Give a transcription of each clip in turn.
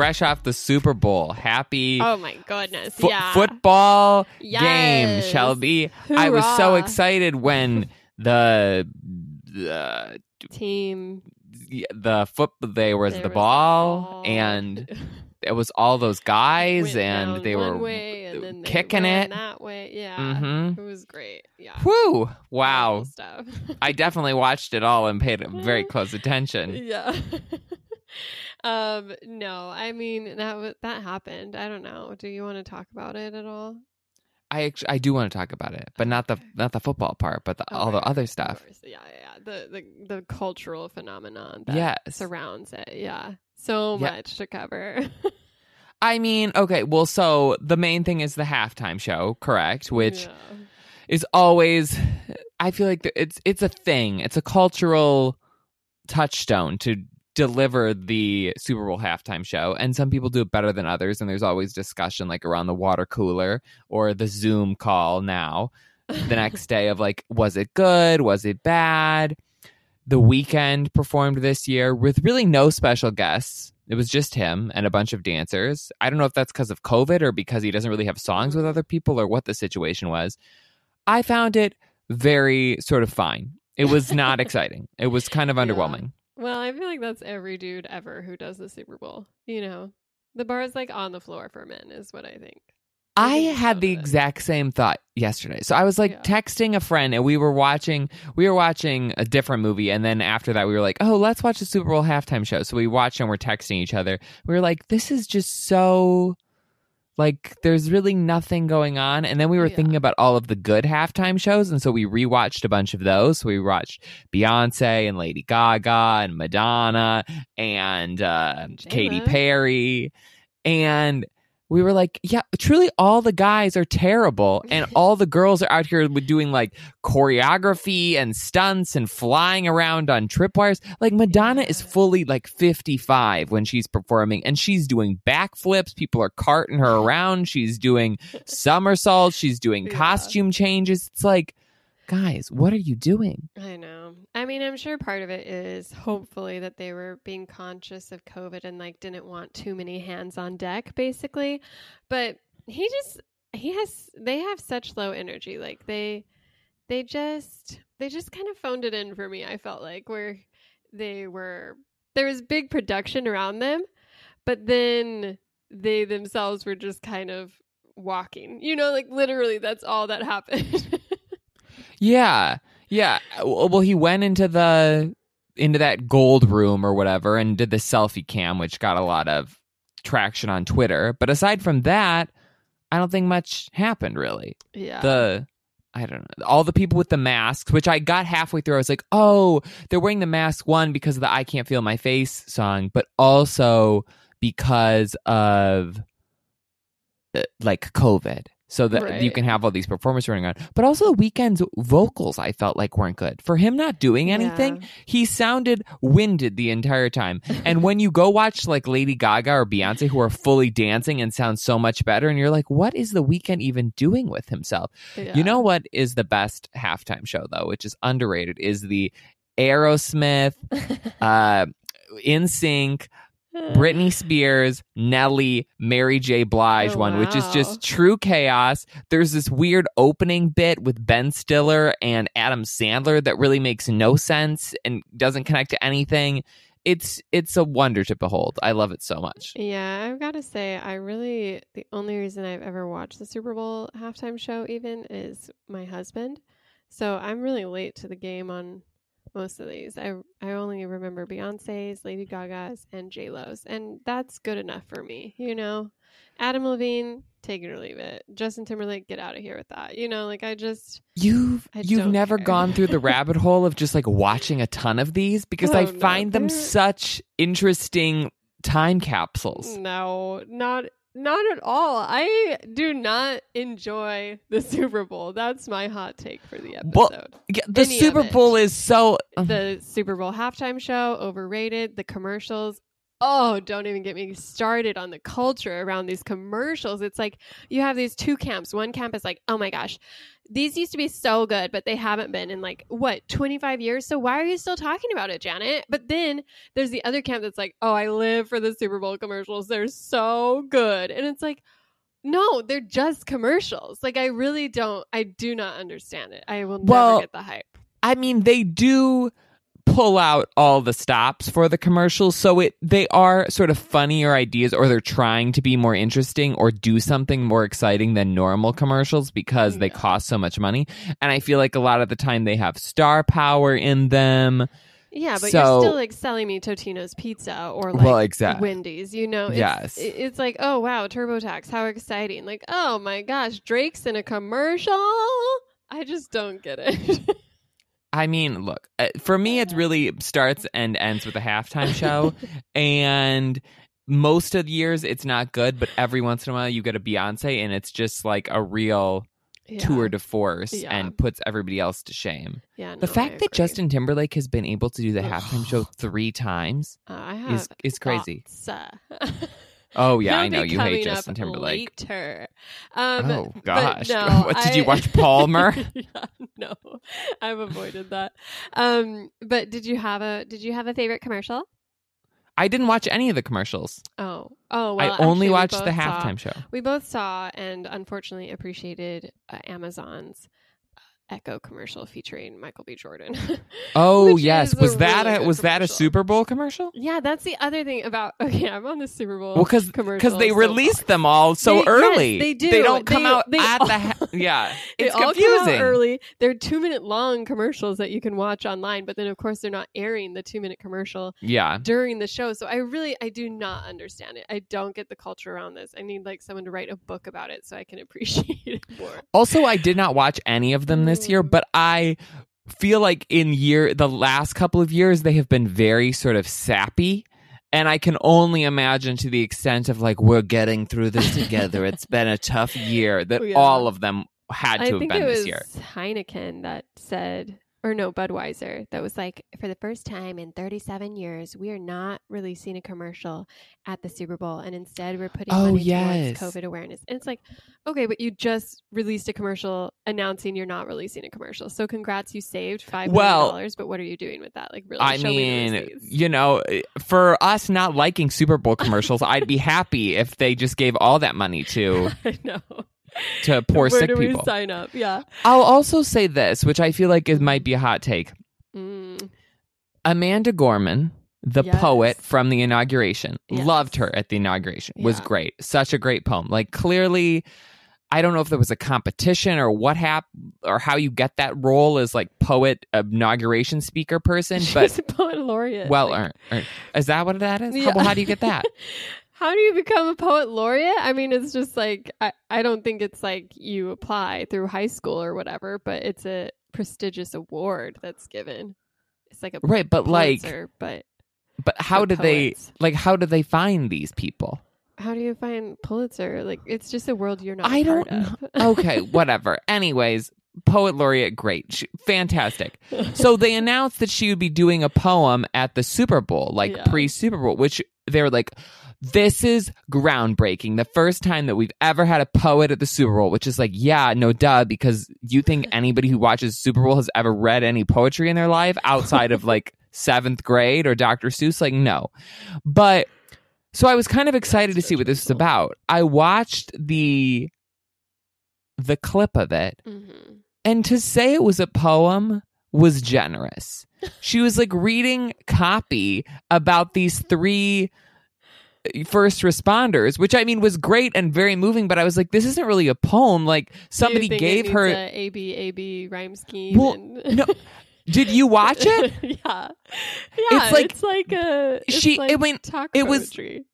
fresh off the Super Bowl. Happy Oh my goodness. fo- yeah. football game, Yes. Shelby. I was so excited when the the Team. the foot there was the ball, ball. and it was all those guys and they were way and they kicking it. that way. Yeah. Mhm. It was great. Yeah. whoo Wow. I definitely watched it all and paid very close attention. yeah. um. No. I mean that w- that happened. I don't know. Do you want to talk about it at all? I actually, I do want to talk about it, but not the not the football part, but the, all the other stuff. Yeah, yeah, yeah. The the the cultural phenomenon that Yes. surrounds it. Yeah, so Yeah. much to cover. I mean, okay, well, so the main thing is the halftime show, correct? Which Yeah. is always, I feel like it's it's a thing. It's a cultural touchstone to deliver the Super Bowl halftime show, and some people do it better than others. And there's always discussion, like around the water cooler or the Zoom call now, the next day of like, was it good? Was it bad? The Weeknd performed this year with really no special guests. It was just him and a bunch of dancers. I don't know if that's because of COVID or because he doesn't really have songs with other people or what the situation was. I found it very sort of fine. It was not exciting. It was kind of Yeah. underwhelming. Well, I feel like that's every dude ever who does the Super Bowl. You know, the bar is like on the floor for men, is what I think. I think had the exact same thought yesterday. So I was like Yeah. texting a friend and we were watching we were watching a different movie and then after that we were like, "Oh, let's watch the Super Bowl halftime show." So we watched and we're texting each other. We were like, "This is just so like there's really nothing going on." And then we were Yeah. thinking about all of the good halftime shows and so we rewatched a bunch of those. So we watched Beyonce and Lady Gaga and Madonna and uh, Katy Perry and we were like, yeah, truly all the guys are terrible and all the girls are out here with doing like choreography and stunts and flying around on tripwires. Like Madonna is fully like 55 when she's performing and she's doing backflips. People are carting her around. She's doing somersaults. She's doing Yeah. costume changes. It's like, guys, what are you doing? I know. I mean, I'm sure part of it is hopefully that they were being conscious of COVID and like didn't want too many hands on deck, basically. But he just he has they have such low energy. Like they they just they just kind of phoned it in for me. I felt like where they were there was big production around them, but then they themselves were just kind of walking. You know, like literally that's all that happened. Yeah, yeah. Well, he went into the into that gold room or whatever and did the selfie cam, which got a lot of traction on Twitter. But aside from that, I don't think much happened really. yeah. The I don't know. All the people with the masks, which I got halfway through, I was like, oh, they're wearing the mask one because of the I Can't Feel My Face song, but also because of uh, like COVID. So that you can have all these performers running on. But also the Weeknd's vocals I felt like weren't good. For him not doing anything, Yeah. he sounded winded the entire time. And when you go watch like Lady Gaga or Beyonce who are fully dancing and sound so much better, and you're like, what is the weekend even doing with himself? Yeah. You know what is the best halftime show though, which is underrated, is the Aerosmith, uh, NSYNC, Britney Spears, Nelly, Mary J. Blige Oh, one, which is just true chaos. There's this weird opening bit with Ben Stiller and Adam Sandler that really makes no sense and doesn't connect to anything. It's it's a wonder to behold. I love it so much. Yeah, I've got to say, I really, the only reason I've ever watched the Super Bowl halftime show even is my husband. So I'm really late to the game on most of these. I, I only remember Beyonce's, Lady Gaga's, and J-Lo's. And that's good enough for me, you know? Adam Levine, take it or leave it. Justin Timberlake, get out of here with that. You know, like I just, You've I you've never care. gone through the rabbit hole of just like watching a ton of these because I Oh, no, find them such interesting time capsules. no, not. Not at all. I do not enjoy the Super Bowl. That's my hot take for the episode. Well, Yeah, the Any Super. Bowl is so the Super Bowl halftime show overrated. The commercials oh, don't even get me started on the culture around these commercials. It's like you have these two camps. One camp is like, oh my gosh, these used to be so good, but they haven't been in like what, 25 years? So why are you still talking about it, Janet? But then there's the other camp that's like, oh, I live for the Super Bowl commercials. They're so good. And it's like, no, they're just commercials. Like I really don't I do not understand it. I will Well, never get the hype. I mean, they do pull out all the stops for the commercials, so it they are sort of funnier ideas, or they're trying to be more interesting or do something more exciting than normal commercials because they cost so much money. And I feel like a lot of the time they have star power in them. Yeah, but So- you're still like selling me Totino's pizza or like Well, exactly. Wendy's, you know? It's, Yes. It's like, oh wow, TurboTax, how exciting. Like, oh my gosh, Drake's in a commercial. I just don't get it. I mean, look, uh, for me, it really starts and ends with a halftime show. and most of the years, it's not good, but every once in a while, you get a Beyonce, and it's just like a real yeah. tour de force Yeah. and puts everybody else to shame. Yeah, no, The fact that. Justin Timberlake has been able to do the halftime show three times uh, is is crazy. Oh yeah, They'll I know you hate Justin Timberlake. Later. Um, Oh, gosh. no, What, did you watch Palmer? yeah, no, I've avoided that. Um, but did you have a did you have a favorite commercial? I didn't watch any of the commercials. Oh, oh, well, I only watched the both saw- halftime show. We both saw and unfortunately appreciated uh, Amazon's Echo commercial featuring Michael B. Jordan. Oh yes, was that really a was that a. Super Bowl commercial? yeah, that's the other thing about. Okay, I'm on the Super Bowl. Well, because commercial they released soapbox. them all so They- yes, early. they do. They don't come They- out they at the yeah. It's all confusing. early. They're two minute long commercials that you can watch online, but then of course they're not airing the two minute commercial Yeah. during the show. So I really I do not understand it. I don't get the culture around this. I need like someone to write a book about it so I can appreciate it more. Also, I did not watch any of them this year, Mm. but I feel like in year the last couple of years they have been very sort of sappy. And I can only imagine to the extent of like we're getting through this together. it's been a tough year that Yeah. all of them had to I have think been it this year. Heineken that said or no, Budweiser that was like, for the first time in 37 years, we are not releasing a commercial at the Super Bowl, and instead we're putting Oh, money yes. towards COVID awareness. And it's like, okay, but you just released a commercial announcing you're not releasing a commercial. So congrats, you saved five million Well, dollars. But what are you doing with that? Like, really? I mean, you know, for us not liking Super Bowl commercials, I'd be happy if they just gave all that money to I know. to poor Where sick do people. sign up? Yeah. I'll also say this, which I feel like it might be a hot take. Mm. Amanda Gorman, the Yes. poet from the inauguration, Yes. loved her at the inauguration. Was great. Such a great poem. Like clearly I don't know if there was a competition or what happened or how you get that role as like poet inauguration speaker person, She but was a poet laureate. well like- earned. earned. Is that what that is? How, Yeah. well, how do you get that? How do you become a poet laureate? I mean, it's just like I, I don't think it's like you apply through high school or whatever, but it's a prestigious award that's given. It's like a Right, but like but but how do they like how do they find these people? how do you find Pulitzer? Like it's just a world you're not. I don't okay, whatever. Anyways, poet laureate, great, she, fantastic. So they announced that she would be doing a poem at the Super Bowl, like Yeah. pre Super Bowl, which they were like, "This is groundbreaking. The first time that we've ever had a poet at the Super Bowl." Which is like, yeah, no duh, because you think anybody who watches Super Bowl has ever read any poetry in their life outside of like seventh grade or Dr. Seuss? Like, no, but. So I was kind of excited to see what this was about. I watched the the clip of it Mhm. and to say it was a poem was generous. She was like reading copy about these three first responders, which I mean was great and very moving, but I was like, this isn't really a poem. Like somebody gave her. a B A B rhyme scheme. Well, and- no, Did you watch it? yeah, yeah. It's like- it's like a it's She- like it went- talk it was poetry.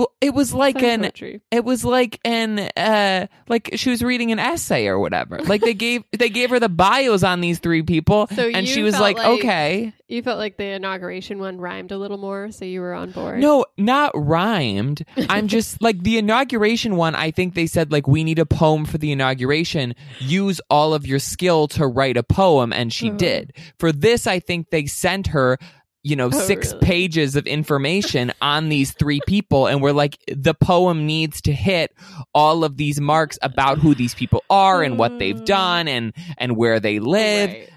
Well, it was like an poetry. it was like an uh like she was reading an essay or whatever. Like they gave they gave her the bios on these three people So and she was like, like- "Okay." You felt like the inauguration one rhymed a little more, so you were on board. No, not rhymed. I'm just like the inauguration one. I think they said like we need a poem for the inauguration. Use all of your skill to write a poem, and she Uh-huh. did. For this, I think they sent her you know, Oh, six really? pages of information on these three people. And we're like, the poem needs to hit all of these marks about who these people are and what they've Mm. done and, and where they live. Right.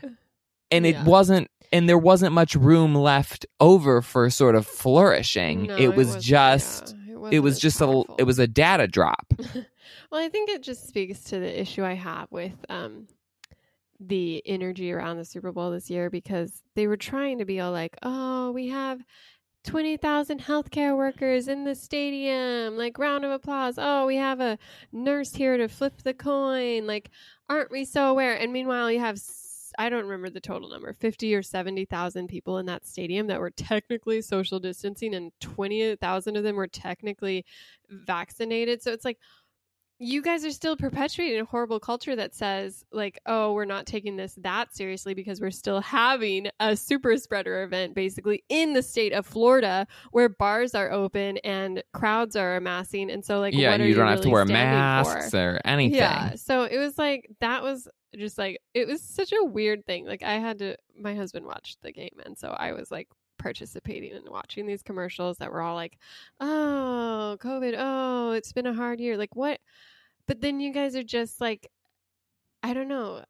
And it Yeah. wasn't, and there wasn't much room left over for sort of flourishing. No, it was wasn't- just, yeah, it wasn't was as just a, it was a data drop. Well, I think it just speaks to the issue I have with um, the energy around the Super Bowl this year because they were trying to be all like, oh, we have 20,000 healthcare workers in the stadium, like round of applause. Oh, we have a nurse here to flip the coin. Like, aren't we so aware? And meanwhile, you have. I don't remember the total number, 50 or 70,000 people in that stadium that were technically social distancing, and 20,000 of them were technically vaccinated. So it's like, you guys are still perpetuating a horrible culture that says like oh we're not taking this that seriously because we're still having a super spreader event basically in the state of Florida where bars are open and crowds are amassing and so like yeah, what and are you don't have to wear masks for? or anything. Yeah. So it was like that was just like it was such a weird thing. Like I had to my husband watched the game and so I was like participating and watching these commercials that were all like, "Oh, COVID. Oh, it's been a hard year." Like what? But then you guys are just like I don't know,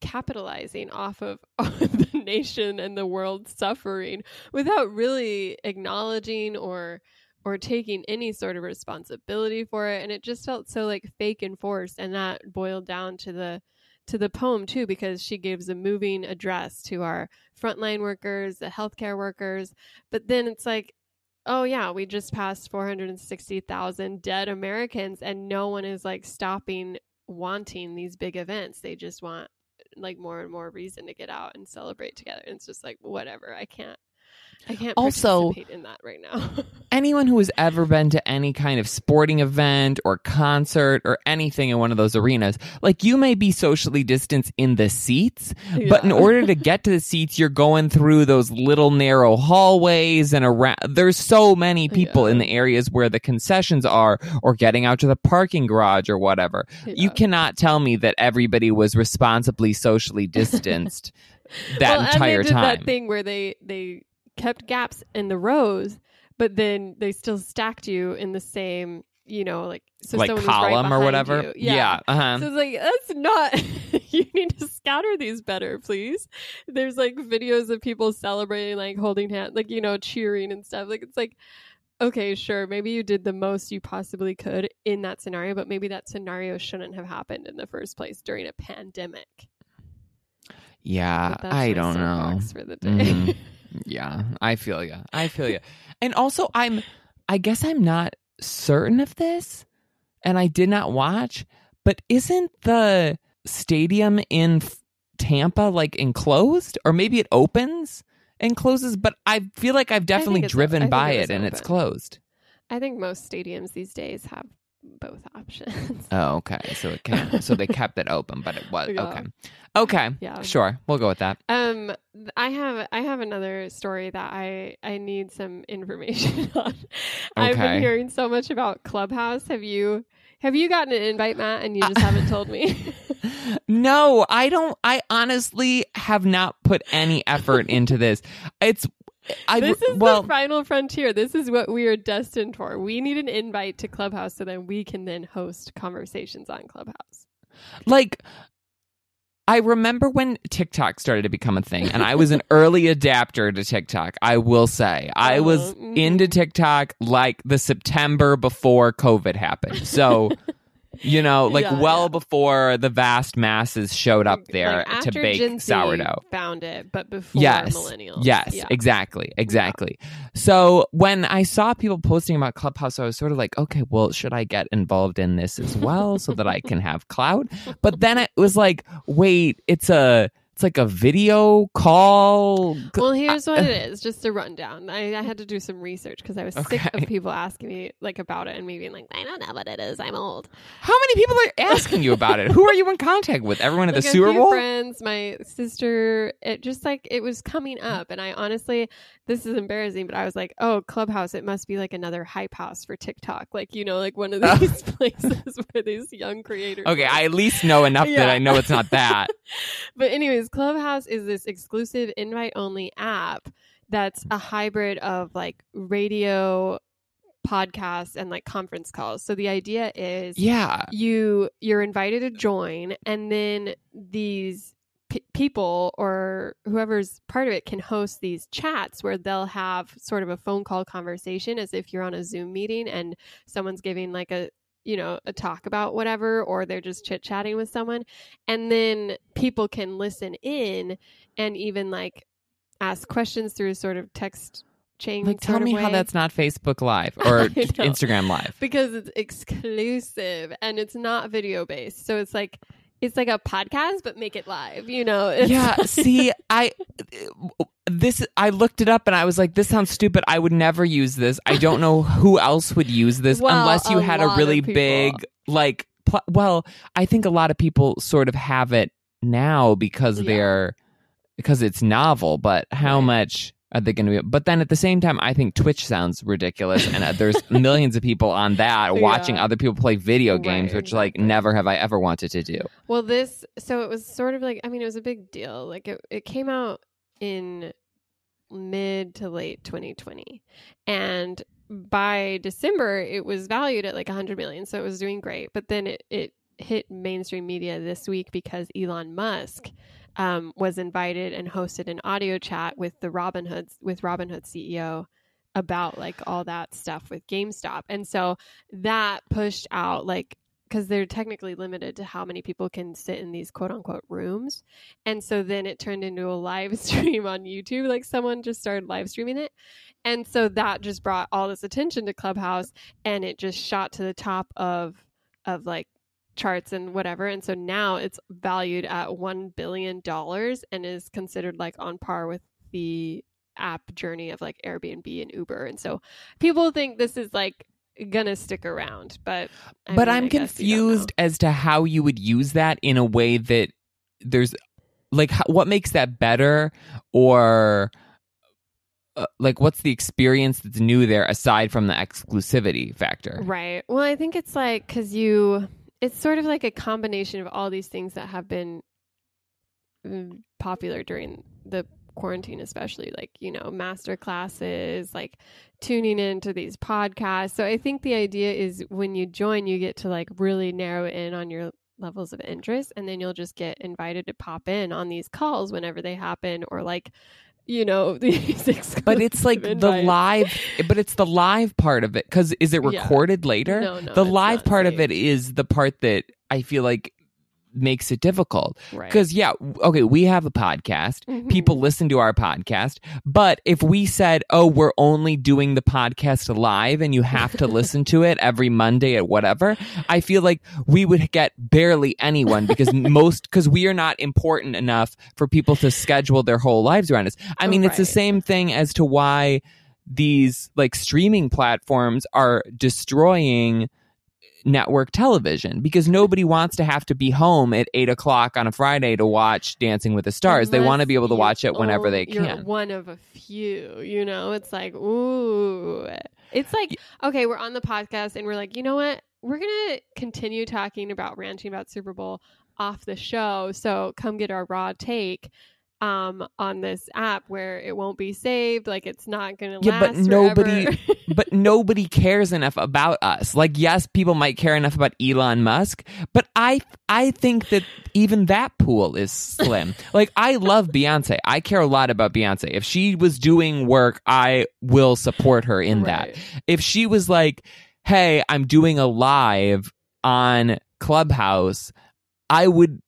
capitalizing off of the nation and the world suffering without really acknowledging or or taking any sort of responsibility for it. And it just felt so like fake and forced. And that boiled down to the to the poem too because she gives a moving address to our frontline workers the healthcare workers. But then it's like oh yeah we just passed 460,000 dead Americans and no one is like stopping wanting these big events. They just want like more and more reason to get out and celebrate together. And it's just like whatever i can't i can't Also- participate in that right now anyone who has ever been to any kind of sporting event or concert or anything in one of those arenas, like you may be socially distanced in the seats, but in order to get to the seats, you're going through those little narrow hallways and around. There's so many people in the areas where the concessions are or getting out to the parking garage or whatever. You cannot tell me that everybody was responsibly socially distanced that well, entire and they did time. that thing where they they kept gaps in the rows but then they still stacked you in the same you know like so like was right or whatever. you. Yeah. uh-huh. So it's like that's not. you need to scatter these better, please. There's like videos of people celebrating, like holding hands, like you know, cheering and stuff. Like it's like, okay, sure, maybe you did the most you possibly could in that scenario, but maybe that scenario shouldn't have happened in the first place during a pandemic. yeah. I don't know. for the day. Mhm. Yeah, I feel you. I feel you. And also, I'm, I guess I'm not certain of this, and I did not watch, but isn't the stadium in Tampa like enclosed? Or maybe it opens and closes, but I feel like I've definitely it's o- I driven by it it, and it's closed. I think most stadiums these days have both options. Oh, okay. So it can, so they kept it open, but it was Yeah. okay. Okay, Yeah. sure, we'll go with that. Um, I have I have another story that I I need some information on. Okay. I've been hearing so much about Clubhouse. Have you have you gotten an invite, Matt, and you just haven't told me? No, I don't. I honestly have not put any effort into this. It's. I this is well, the final frontier. This is what we are destined for. We need an invite to Clubhouse so then we can then host conversations on Clubhouse. like I remember when TikTok started to become a thing, and I was an early adapter to TikTok. I will say I was Uh-huh, mhm. into TikTok like the September before COVID happened. So. You know, like Yeah, well yeah. before the vast masses showed up there Like, to bake Gen sourdough. Found it, but before yes millennials. yes Yeah. exactly exactly so when i saw people posting about clubhouse i was sort of like okay well should i get involved in this as well so that i can have cloud but then it was like wait it's a it's like a video call Well, here's what it is. Just a rundown. I, I had to do some research because I was sick of people asking me like about it and me being like, I don't know what it is. I'm old. how many people are asking you about it who are you in contact with everyone at like the super bowl friends, my sister. It just like it was coming up, and I honestly, this is embarrassing, but I was like, oh, Clubhouse. It must be like another hype house for TikTok, like you know, like one of these places where these young creators. okay i at least know enough that i know it's not that but anyways, Clubhouse is this exclusive invite only app that's a hybrid of like radio podcasts and like conference calls. So the idea is Yeah. you you're invited to join and then these p- people or whoever's part of it can host these chats where they'll have sort of a phone call conversation as if you're on a zoom meeting and someone's giving like a you know a talk about whatever or they're just chit chatting with someone and then people can listen in and even like ask questions through sort of text chain Like, tell me how that's not Facebook Live or Instagram Live. because it's exclusive and it's not video based. So it's like it's like a podcast, but make it live. You know? It's yeah. See, I this I looked it up and I was like, this sounds stupid. I would never use this. I don't know who else would use this Well, unless you a had a really big like. Pl- well, I think a lot of people sort of have it now because Yeah. they're because it's novel. But how Right. much? Are they going to be? But then at the same time, I think Twitch sounds ridiculous, and uh, there's millions of people on that watching other people play video Right, games, which like never have I ever wanted to do. well, this so it was sort of like I mean, it was a big deal. Like it, it came out in mid to late 2020, and by December it was valued at like 100 million, so it was doing great. But then it it hit mainstream media this week because Elon Musk um, was invited and hosted an audio chat with the Robinhood with Robinhood CEO about like all that stuff with GameStop, and so that pushed out like because they're technically limited to how many people can sit in these quote unquote rooms, and so then it turned into a live stream on YouTube. Like someone just started live streaming it, and so that just brought all this attention to Clubhouse, and it just shot to the top of of like charts and whatever. And so now it's valued at 1 billion dollars and is considered like on par with the app journey of like Airbnb and Uber. And so people think this is like gonna stick around but I but mean, I'm I guess you don't know. confused as to how you would use that in a way that there's like how, what makes that better or uh, like what's the experience that's new there aside from the exclusivity factor Right. Well, I think it's like because you, it's sort of like a combination of all these things that have been mm, popular during the quarantine, especially like, you know, master classes, like tuning into these podcasts. So I think the idea is when you join, you get to like really narrow in on your levels of interest and then you'll just get invited to pop in on these calls whenever they happen or like you know these but it's like exclusive the live but it's the live part of it because is it Yeah. recorded later No, no, the live part of it is the part that i feel like makes it difficult right. because yeah okay we have a podcast Mhm. people listen to our podcast. But if we said, oh, we're only doing the podcast live and you have to listen to it every Monday at whatever, I feel like we would get barely anyone because most, because we are not important enough for people to schedule their whole lives around us. I mean, it's the same thing as to why these like streaming platforms are destroying network television because nobody wants to have to be home at eight o'clock on a Friday to watch Dancing with the Stars. they want to be able to watch it whenever they own- can. one of a few, you know. It's like, ooh, it's like okay, we're on the podcast and we're like, you know what? We're gonna continue talking about ranting about Super Bowl off the show. So come get our raw take. Um, on this app where it won't be saved, like it's not gonna Yeah, but nobody- but nobody cares enough about us. Like, yes, people might care enough about Elon Musk, but I I think that even that pool is slim. like, I love Beyonce. I care a lot about Beyonce. If she was doing work, I will support her in that. If she was like, "Hey, I'm doing a live on Clubhouse," I would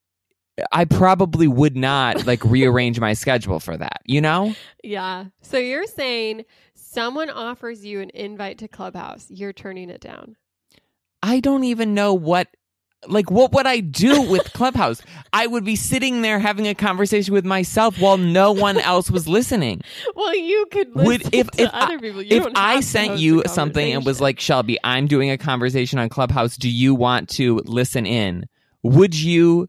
I probably would not like rearrange my schedule for that, you know? Yeah. So you're saying someone offers you an invite to Clubhouse, you're turning it down. I don't even know what like what would I do with Clubhouse? I would be sitting there having a conversation with myself while no one else was listening. Well, you could listen Would if to if other I, people. You if I sent you something and was like, Shelby, I'm doing a conversation on Clubhouse. Do you want to listen in? Would you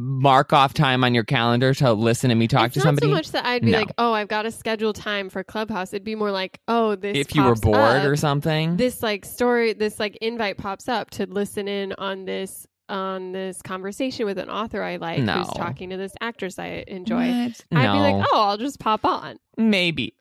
mark off time on your calendar to listen to me talk it's to not somebody? so much that I'd be No. like, oh, I've got to schedule time for Clubhouse. It'd be more like, oh, this. if you were bored up, or something. this like story, this like invite pops up to listen in on this on this conversation with an author I like No. who's talking to this actress I enjoy. What? I'd no, be like, oh, I'll just pop on. maybe.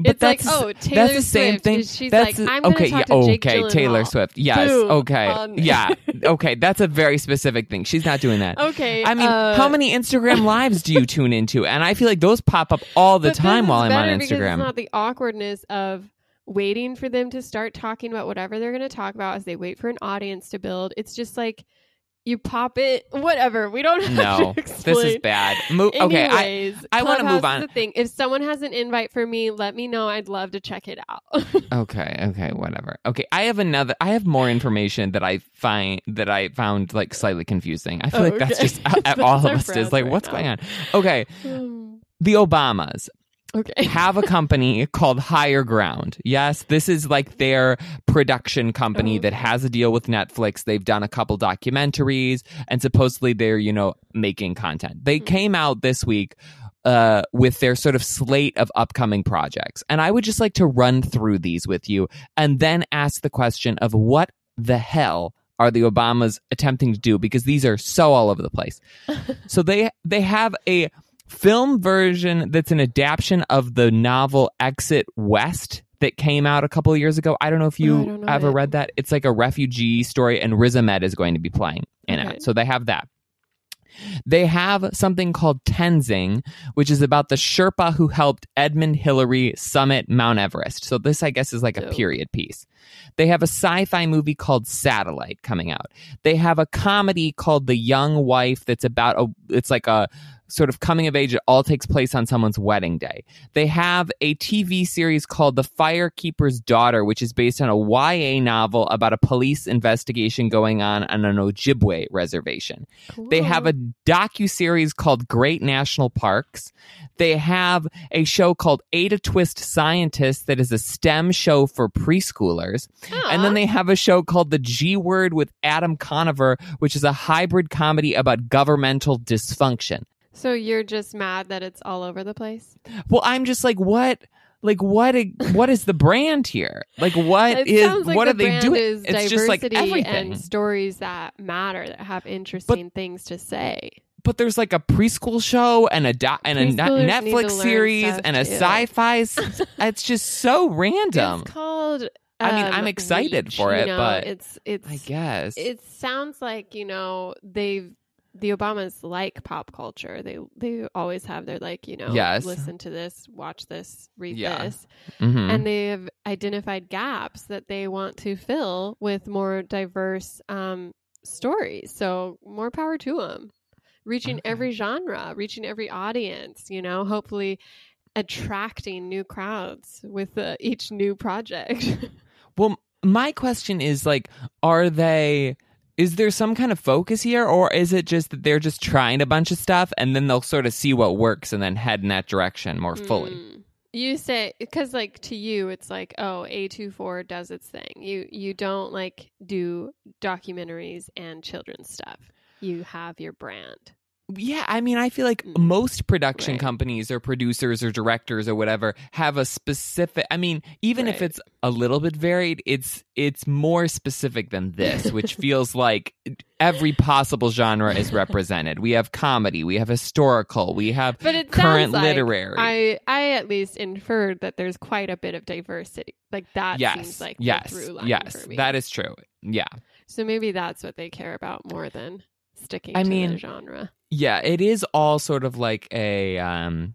But it's like, that's- oh, Taylor that's the same Swift. thing. She's That's like, a- I'm going to okay. talk yeah, to Jake okay. Taylor Gyllenhaal. Swift. Yes. Boom. okay. On- yeah. Okay. That's a very specific thing. She's not doing that. Okay. I mean, uh, how many Instagram lives do you tune into? And I feel like those pop up all the time while I'm on Instagram. It's not the awkwardness of waiting for them to start talking about whatever they're going to talk about as they wait for an audience to build. It's just like you pop it, whatever. We don't have no, to this is bad. Mo- okay. I, I wanna move on. The thing. If someone has an invite for me, let me know. I'd love to check it out. Okay, okay, whatever. Okay, I have another. I have more information that I find that I found like slightly confusing. I feel Oh, like that's just That's all of us is like, right what's now. going on? Okay, hmm. the Obamas okay. have a company called Higher Ground. Yes, this is like their production company Oh, that has a deal with Netflix. They've done a couple documentaries, and supposedly they're you know making content. They Mhm. came out this week uh, with their sort of slate of upcoming projects. And I would just like to run through these with you and then ask the question of what the hell are the Obamas attempting to do because these are so all over the place. so they they have a film version that's an adaptation of the novel Exit West that came out a couple of years ago. I don't know if Oh, you don't know ever it. read that. It's like a refugee story and Riz Ahmed is going to be playing in Okay. it. So they have that. They have something called Tenzing, which is about the Sherpa who helped Edmund Hillary summit Mount Everest. So this, I guess, is like a period piece. They have a sci-fi movie called Satellite coming out. They have a comedy called The Young Wife that's about a it's like a sort of coming of age. It all takes place on someone's wedding day. They have a TV series called The Firekeeper's Daughter, which is based on a YA novel about a police investigation going on on an Ojibwe reservation. They have a docu series called Great National Parks. They have a show called Ada Twist Scientist that is a STEM show for preschoolers. And then they have a show called The G Word with Adam Conover, which is a hybrid comedy about governmental dysfunction. So you're just mad that it's all over the place? Well, I'm just like, what? Like what? What is the brand here? Like what it is? like what the are they doing? It's just like everything. and stories that matter that have interesting things to say. but there's like a preschool show and a do- and a ne- Preschoolers need to Netflix series and a too. sci-fi. it's just so random. It's called. I mean, um, I'm excited Reach, for you it, know? but it's it's I guess. it sounds like you know they've the Obamas like pop culture. They they always have their like you know Yes. listen to this, watch this, read Yeah. this, Mhm. and they've identified gaps that they want to fill with more diverse um, stories. So more power to them, reaching Okay. every genre, reaching every audience. You know, hopefully attracting new crowds with uh, each new project. Well, my question is like, are they? Is there some kind of focus here, or is it just that they're just trying a bunch of stuff and then they'll sort of see what works and then head in that direction more fully? Mm. You say because like to you it's like oh A24 does its thing. You you don't like do documentaries and children's stuff. You have your brand. Yeah, I mean, I feel like Mm. most production Right. companies or producers or directors or whatever have a specific. I mean, even if it's a little bit varied, it's it's more specific than this, which feels like every possible genre is represented. We have comedy, we have historical, we have But it current like literary. I I at least inferred that there's quite a bit of diversity. Like that yes, seems like yes, the through line yes, for me. that is true. Yeah, so maybe that's what they care about more than sticking I to mean, the genre. Yeah. It is all sort of like a um,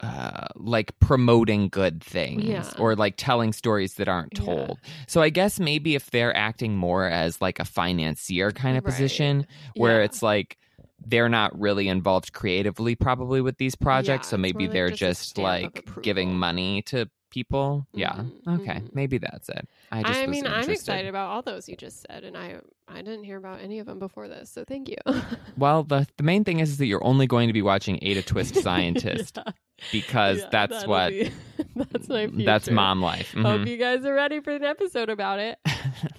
uh, like promoting good things Yeah. or like telling stories that aren't Yeah. told. So I guess maybe if they're acting more as like a financier kind of Right. position where Yeah. it's like they're not really involved creatively probably with these projects Yeah, so maybe they're just just like giving money to people. Yeah. Mhm, Okay. mhm. Maybe that's it. I just I mean, I'm excited about all those you just said, and I I didn't hear about any of them before this, so thank you. Well, the the main thing is, is that you're only going to be watching Ada Twist Scientist Yeah, because yeah, that's what be- that's my future. that's mom life. Hope Mhm. you guys are ready for an episode about it.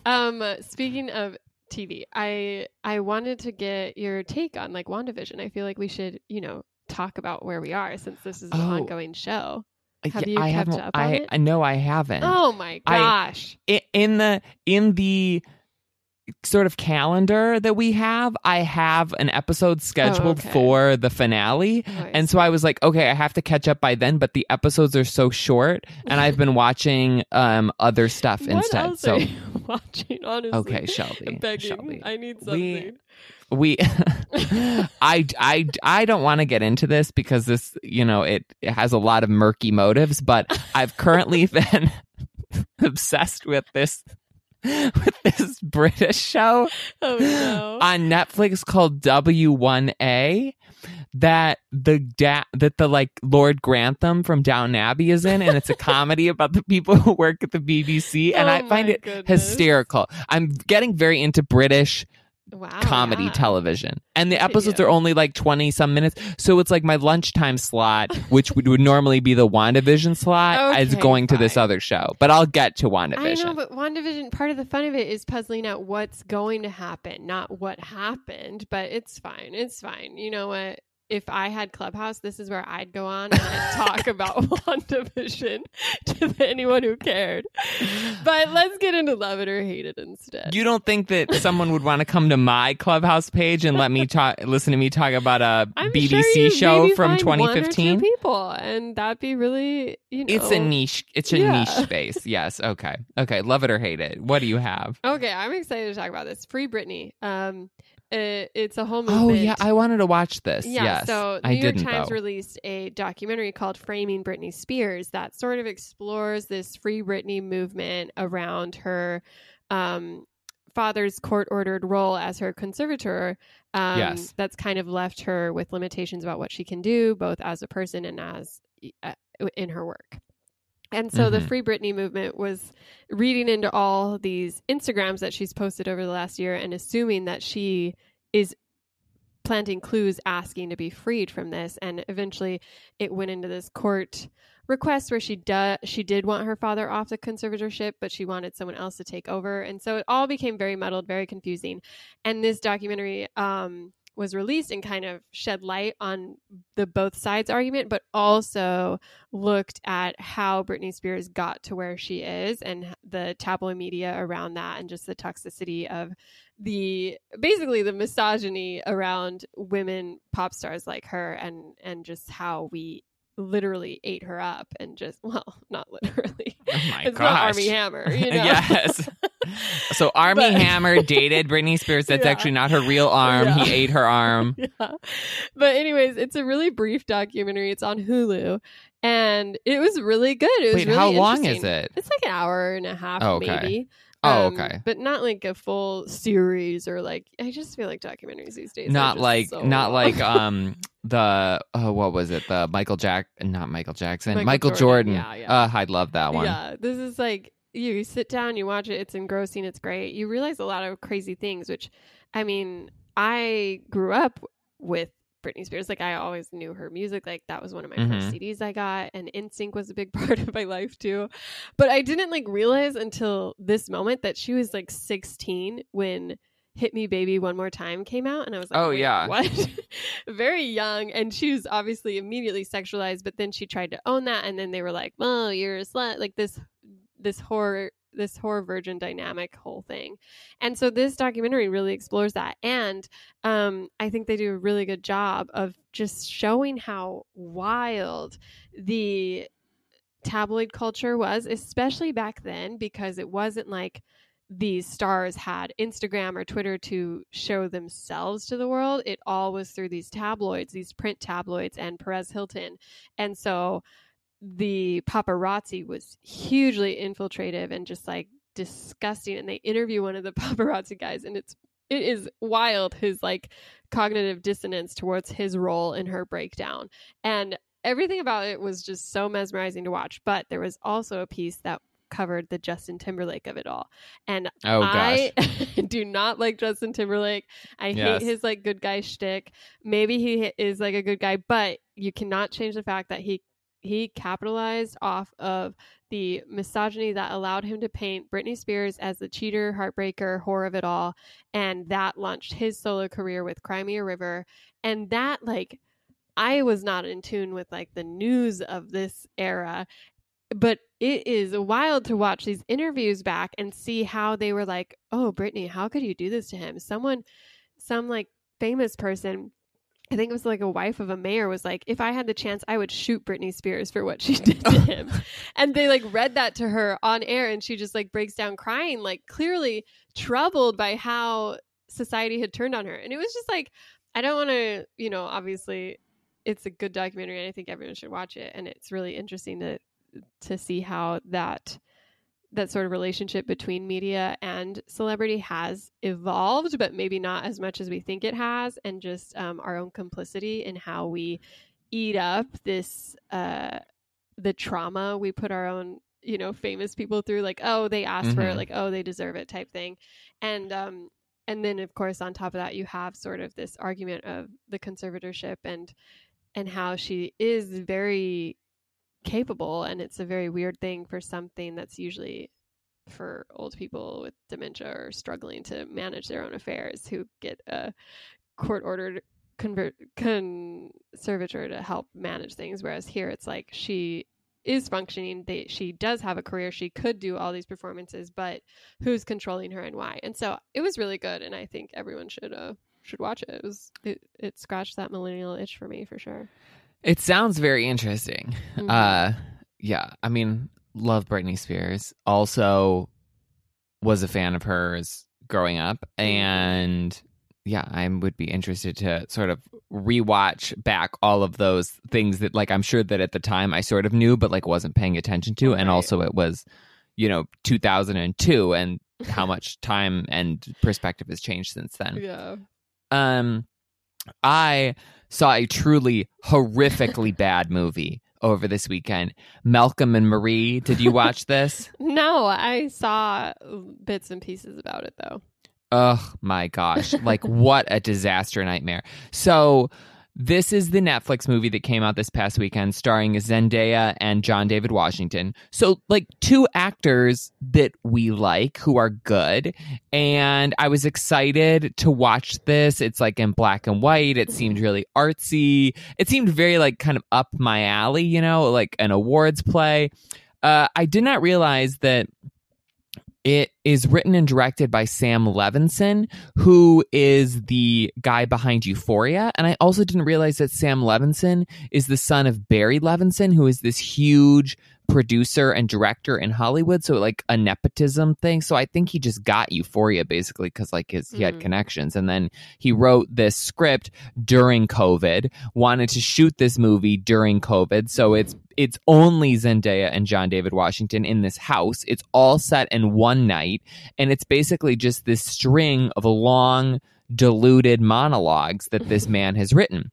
um, speaking of TV, I I wanted to get your take on like WandaVision. I feel like we should, you know, talk about where we are since this is an Oh. ongoing show. Have you I kept haven't- up on I, it? I know I haven't. Oh my gosh! I- in the in the sort of calendar that we have, I have an episode scheduled okay. for the finale. Oh, I And so I was like, okay, I have to catch up by then, but the episodes are so short, and I've been watching um other stuff what instead. so watching? Honestly, okay, Shelby, begging. Shelby, I need something. we, I, I, I don't want to get into this because this, you know, it, it has a lot of murky motives. But I've currently been obsessed with this with this British show oh no! on Netflix called W1A that the da- that the like Lord Grantham from Downton Abbey is in and it's a comedy about the people who work at the BBC and Oh I find it goodness. hysterical. I'm getting very into British wow, comedy yeah. television. And the episodes are only like 20 some minutes. So it's like my lunchtime slot, which would, would normally be the WandaVision slot, is Okay, going to this other show. But I'll get to WandaVision. I know, but WandaVision, part of the fun of it is puzzling out what's going to happen, not what happened. But it's fine. It's fine. You know what? If I had Clubhouse, this is where I'd go on and I'd talk about WandaVision to anyone who cared. But let's get into love it or hate it instead. you don't think that someone would want to come to my Clubhouse page and let me talk, listen to me talk about a I'm BBC sure show from find one or two 2015? people, and that'd be really, you know, It's a niche. It's a Yeah. niche space. Yes. Okay. Okay. Love it or hate it. What do you have? Okay, I'm excited to talk about this. Free Britney. Um, it, it's a whole Oh yeah, I wanted to watch this. Yeah, yes, so New I York Times though. released a documentary called Framing Britney Spears that sort of explores this Free Britney movement around her um, father's court ordered role as her conservator. Um, Yes. That's kind of left her with limitations about what she can do, both as a person and as uh, in her work. And so the Mhm. Free Britney movement was reading into all these Instagrams that she's posted over the last year and assuming that she is planting clues asking to be freed from this. And eventually it went into this court request where she do- she did want her father off the conservatorship, but she wanted someone else to take over. And so it all became very muddled, very confusing. And this documentary um, was released and kind of shed light on the both sides argument, but also looked at how Britney Spears got to where she is and the tabloid media around that and just the toxicity of the basically the misogyny around women pop stars like her and and just how we literally ate her up and just well not literally Oh my it's gosh. not Armie Hammer you know yes. So Armie But- Hammer dated Britney Spears. That's Yeah. actually not her real arm. Yeah. He ate her arm. yeah. But anyways, it's a really brief documentary. It's on Hulu, and it was really good. It was Wait, really how long is it? It's like an hour and a half, Oh, okay. maybe. Oh, Um, okay. But not like a full series or like. I just feel like documentaries these days. Not like so not long. like um the oh what was it the Michael Jack not Michael Jackson Michael Michael, Jordan. Jordan, Yeah, yeah. Uh, I love that one Yeah, this is like you sit down, you watch it, it's engrossing, it's great. You realize a lot of crazy things, which I mean, I grew up with Britney Spears. Like I always knew her music. Like that was one of my first Mhm. CDs I got, and NSYNC was a big part of my life too. But I didn't like realize until this moment that she was like 16 when Hit Me Baby One More Time came out. And I was like, Oh, yeah. What? Very young. And she was obviously immediately sexualized, but then she tried to own that. And then they were like, well, you're a slut. Like this, this horror, this horror virgin dynamic whole thing. And so this documentary really explores that. And um, I think they do a really good job of just showing how wild the tabloid culture was, especially back then, because it wasn't like these stars had Instagram or Twitter to show themselves to the world. It all was through these tabloids, these print tabloids, and Perez Hilton. And so the paparazzi was hugely infiltrative and just like disgusting. And they interview one of the paparazzi guys, and it's it is wild his like cognitive dissonance towards his role in her breakdown. And everything about it was just so mesmerizing to watch. But there was also a piece that covered the Justin Timberlake of it all. And oh I do not like Justin Timberlake. I Yes. hate his like good guy shtick. Maybe he is like a good guy, but you cannot change the fact that he he capitalized off of the misogyny that allowed him to paint Britney Spears as the cheater, heartbreaker, whore of it all, and that launched his solo career with Cry Me a River, and that like I was not in tune with like the news of this era, but it is wild to watch these interviews back and see how they were like, "Oh, Britney, how could you do this to him?" Someone, some like famous person I think it was like a wife of a mayor was like, if I had the chance, I would shoot Britney Spears for what she did to him. and they like read that to her on air and she just like breaks down crying, like clearly troubled by how society had turned on her. And it was just like, I don't want to, you know, obviously it's a good documentary and I think everyone should watch it. And it's really interesting to, to see how that that sort of relationship between media and celebrity has evolved, but maybe not as much as we think it has, and just um, our own complicity in how we eat up this uh, the trauma we put our own you know famous people through, like oh they asked mm-hmm. for it, mm-hmm. like oh they deserve it type thing, and um, and then of course on top of that you have sort of this argument of the conservatorship and and how she is very capable and it's a very weird thing for something that's usually for old people with dementia or struggling to manage their own affairs who get a court ordered convert conservator to help manage things whereas here it's like she is functioning they she does have a career she could do all these performances but who's controlling her and why? And so it was really good and i think everyone should uh should watch it. It was it, it scratched that millennial itch for me for sure it sounds very interesting. Mm-hmm. Uh yeah, I mean, love Britney Spears. Also was a fan of hers growing up and yeah, I would be interested to sort of rewatch back all of those things that like I'm sure that at the time I sort of knew but like wasn't paying attention to right. and also it was you know 2002 and how much time and perspective has changed since then. Yeah. Um I saw a truly horrifically bad movie over this weekend. Malcolm and Marie, did you watch this? no, I saw bits and pieces about it though. Oh my gosh. Like what a disaster nightmare. So this is the Netflix movie that came out this past weekend starring Zendaya and John David Washington. So, like, two actors that we like who are good. And I was excited to watch this. It's like in black and white. It seemed really artsy. It seemed very, like, kind of up my alley, you know, like an awards play. Uh, I did not realize that it is written and directed by Sam Levinson, who is the guy behind Euphoria. And I also didn't realize that Sam Levinson is the son of Barry Levinson, who is this huge producer and director in Hollywood. So like a nepotism thing. So I think he just got Euphoria basically because like his he had mm. connections. And then he wrote this script during COVID, wanted to shoot this movie during COVID. So it's it's only Zendaya and John David Washington in this house. It's all set in one night, and it's basically just this string of long diluted monologues that this man has written.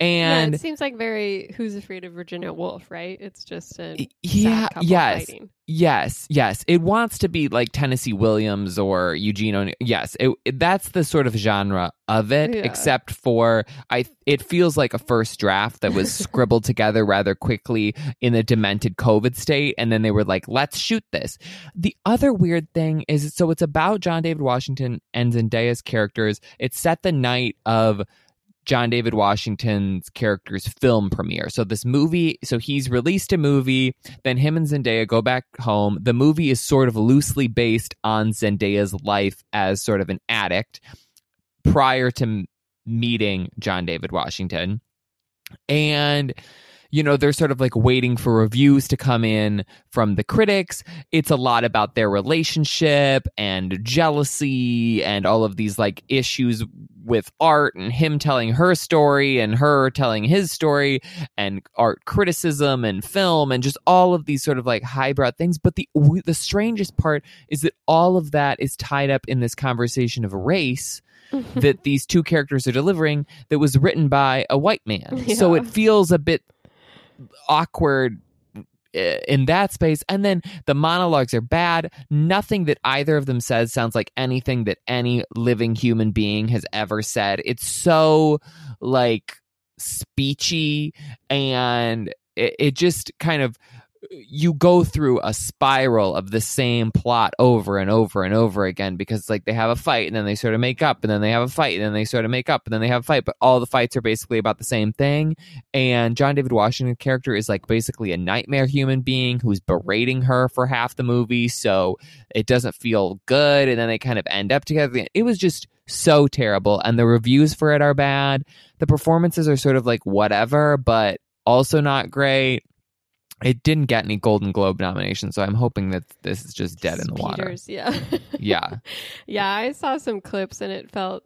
And yeah, it seems like very Who's Afraid of Virginia Woolf, right? It's just a yeah, yes, fighting. Yes, yes. It wants to be like Tennessee Williams or Eugene. O'Neill. Yes, it, it, that's the sort of genre of it. Yeah. Except for I, it feels like a first draft that was scribbled together rather quickly in a demented COVID state, and then they were like, "Let's shoot this." The other weird thing is, so it's about John David Washington and Zendaya's characters. It's set the night of John David Washington's character's film premiere. So this movie, so he's released a movie, then him and Zendaya go back home. The movie is sort of loosely based on Zendaya's life as sort of an addict prior to meeting John David Washington. And you know, they're sort of like waiting for reviews to come in from the critics. It's a lot about their relationship and jealousy and all of these like issues with art and him telling her story and her telling his story and art criticism and film and just all of these sort of like highbrow things but the the strangest part is that all of that is tied up in this conversation of race mm-hmm. that these two characters are delivering that was written by a white man yeah. so it feels a bit awkward eh, in that space. And then the monologues are bad. Nothing that either of them says sounds like anything that any living human being has ever said. It's so like speechy and it, it just kind of you go through a spiral of the same plot over and over and over again because like they have a fight and then they sort of make up and then they have a fight and then they sort of make up and then they have a fight but all the fights are basically about the same thing. And John David Washington character is like basically a nightmare human being who's berating her for half the movie so it doesn't feel good. And then they kind of end up together. It was just so terrible and the reviews for it are bad. The performances are sort of like whatever but also not great it didn't get any Golden Globe nominations, so I'm hoping that this is just dead in the water. Yeah. Yeah. yeah, I saw some clips and it felt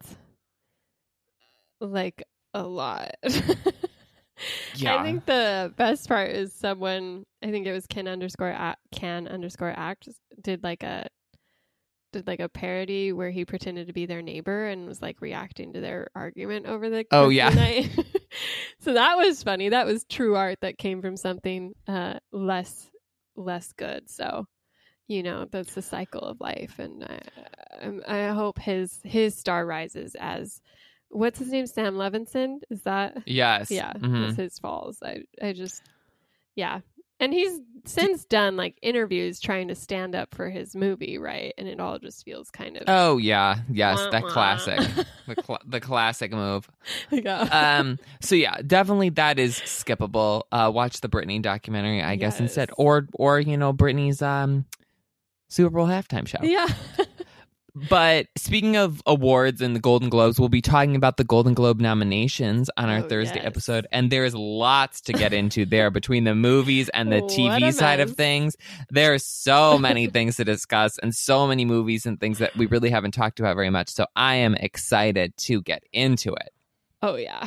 like a lot. Yeah. I think the best part is someone I think it was Ken underscore act, can underscore act did like a did like a parody where he pretended to be their neighbor and was like reacting to their argument over the Oh, yeah. so that was funny. That was true art that came from something uh, less less good. So you know that's the cycle of life, and I, I'm- hope his his star rises as what's his name Sam Levinson is that yes. yeah Mhm. his falls I I just yeah and he's since done like interviews trying to stand up for his movie right and it all just feels kind of Oh yeah. Yes, Wah, that wah. classic. the, cl- the classic move. yeah. Um so yeah, definitely that is skippable. Uh watch the Britney documentary, I guess instead or or you know Britney's um Super Bowl halftime show. yeah But speaking of awards and the Golden Globes, we'll be talking about the Golden Globe nominations on our Oh, Thursday yes. episode. And there's lots to get into there between the movies and the TV side of things. There are so many things to discuss and so many movies and things that we really haven't talked about very much. So I am excited to get into it. oh yeah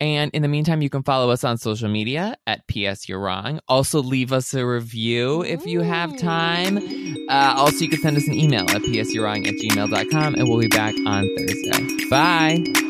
And in the meantime, you can follow us on social media at PS You're Wrong. Also, leave us a review if you have time. Uh, also, you can send us an email at psyourwrong at gmail.com, and we'll be back on Thursday. Bye.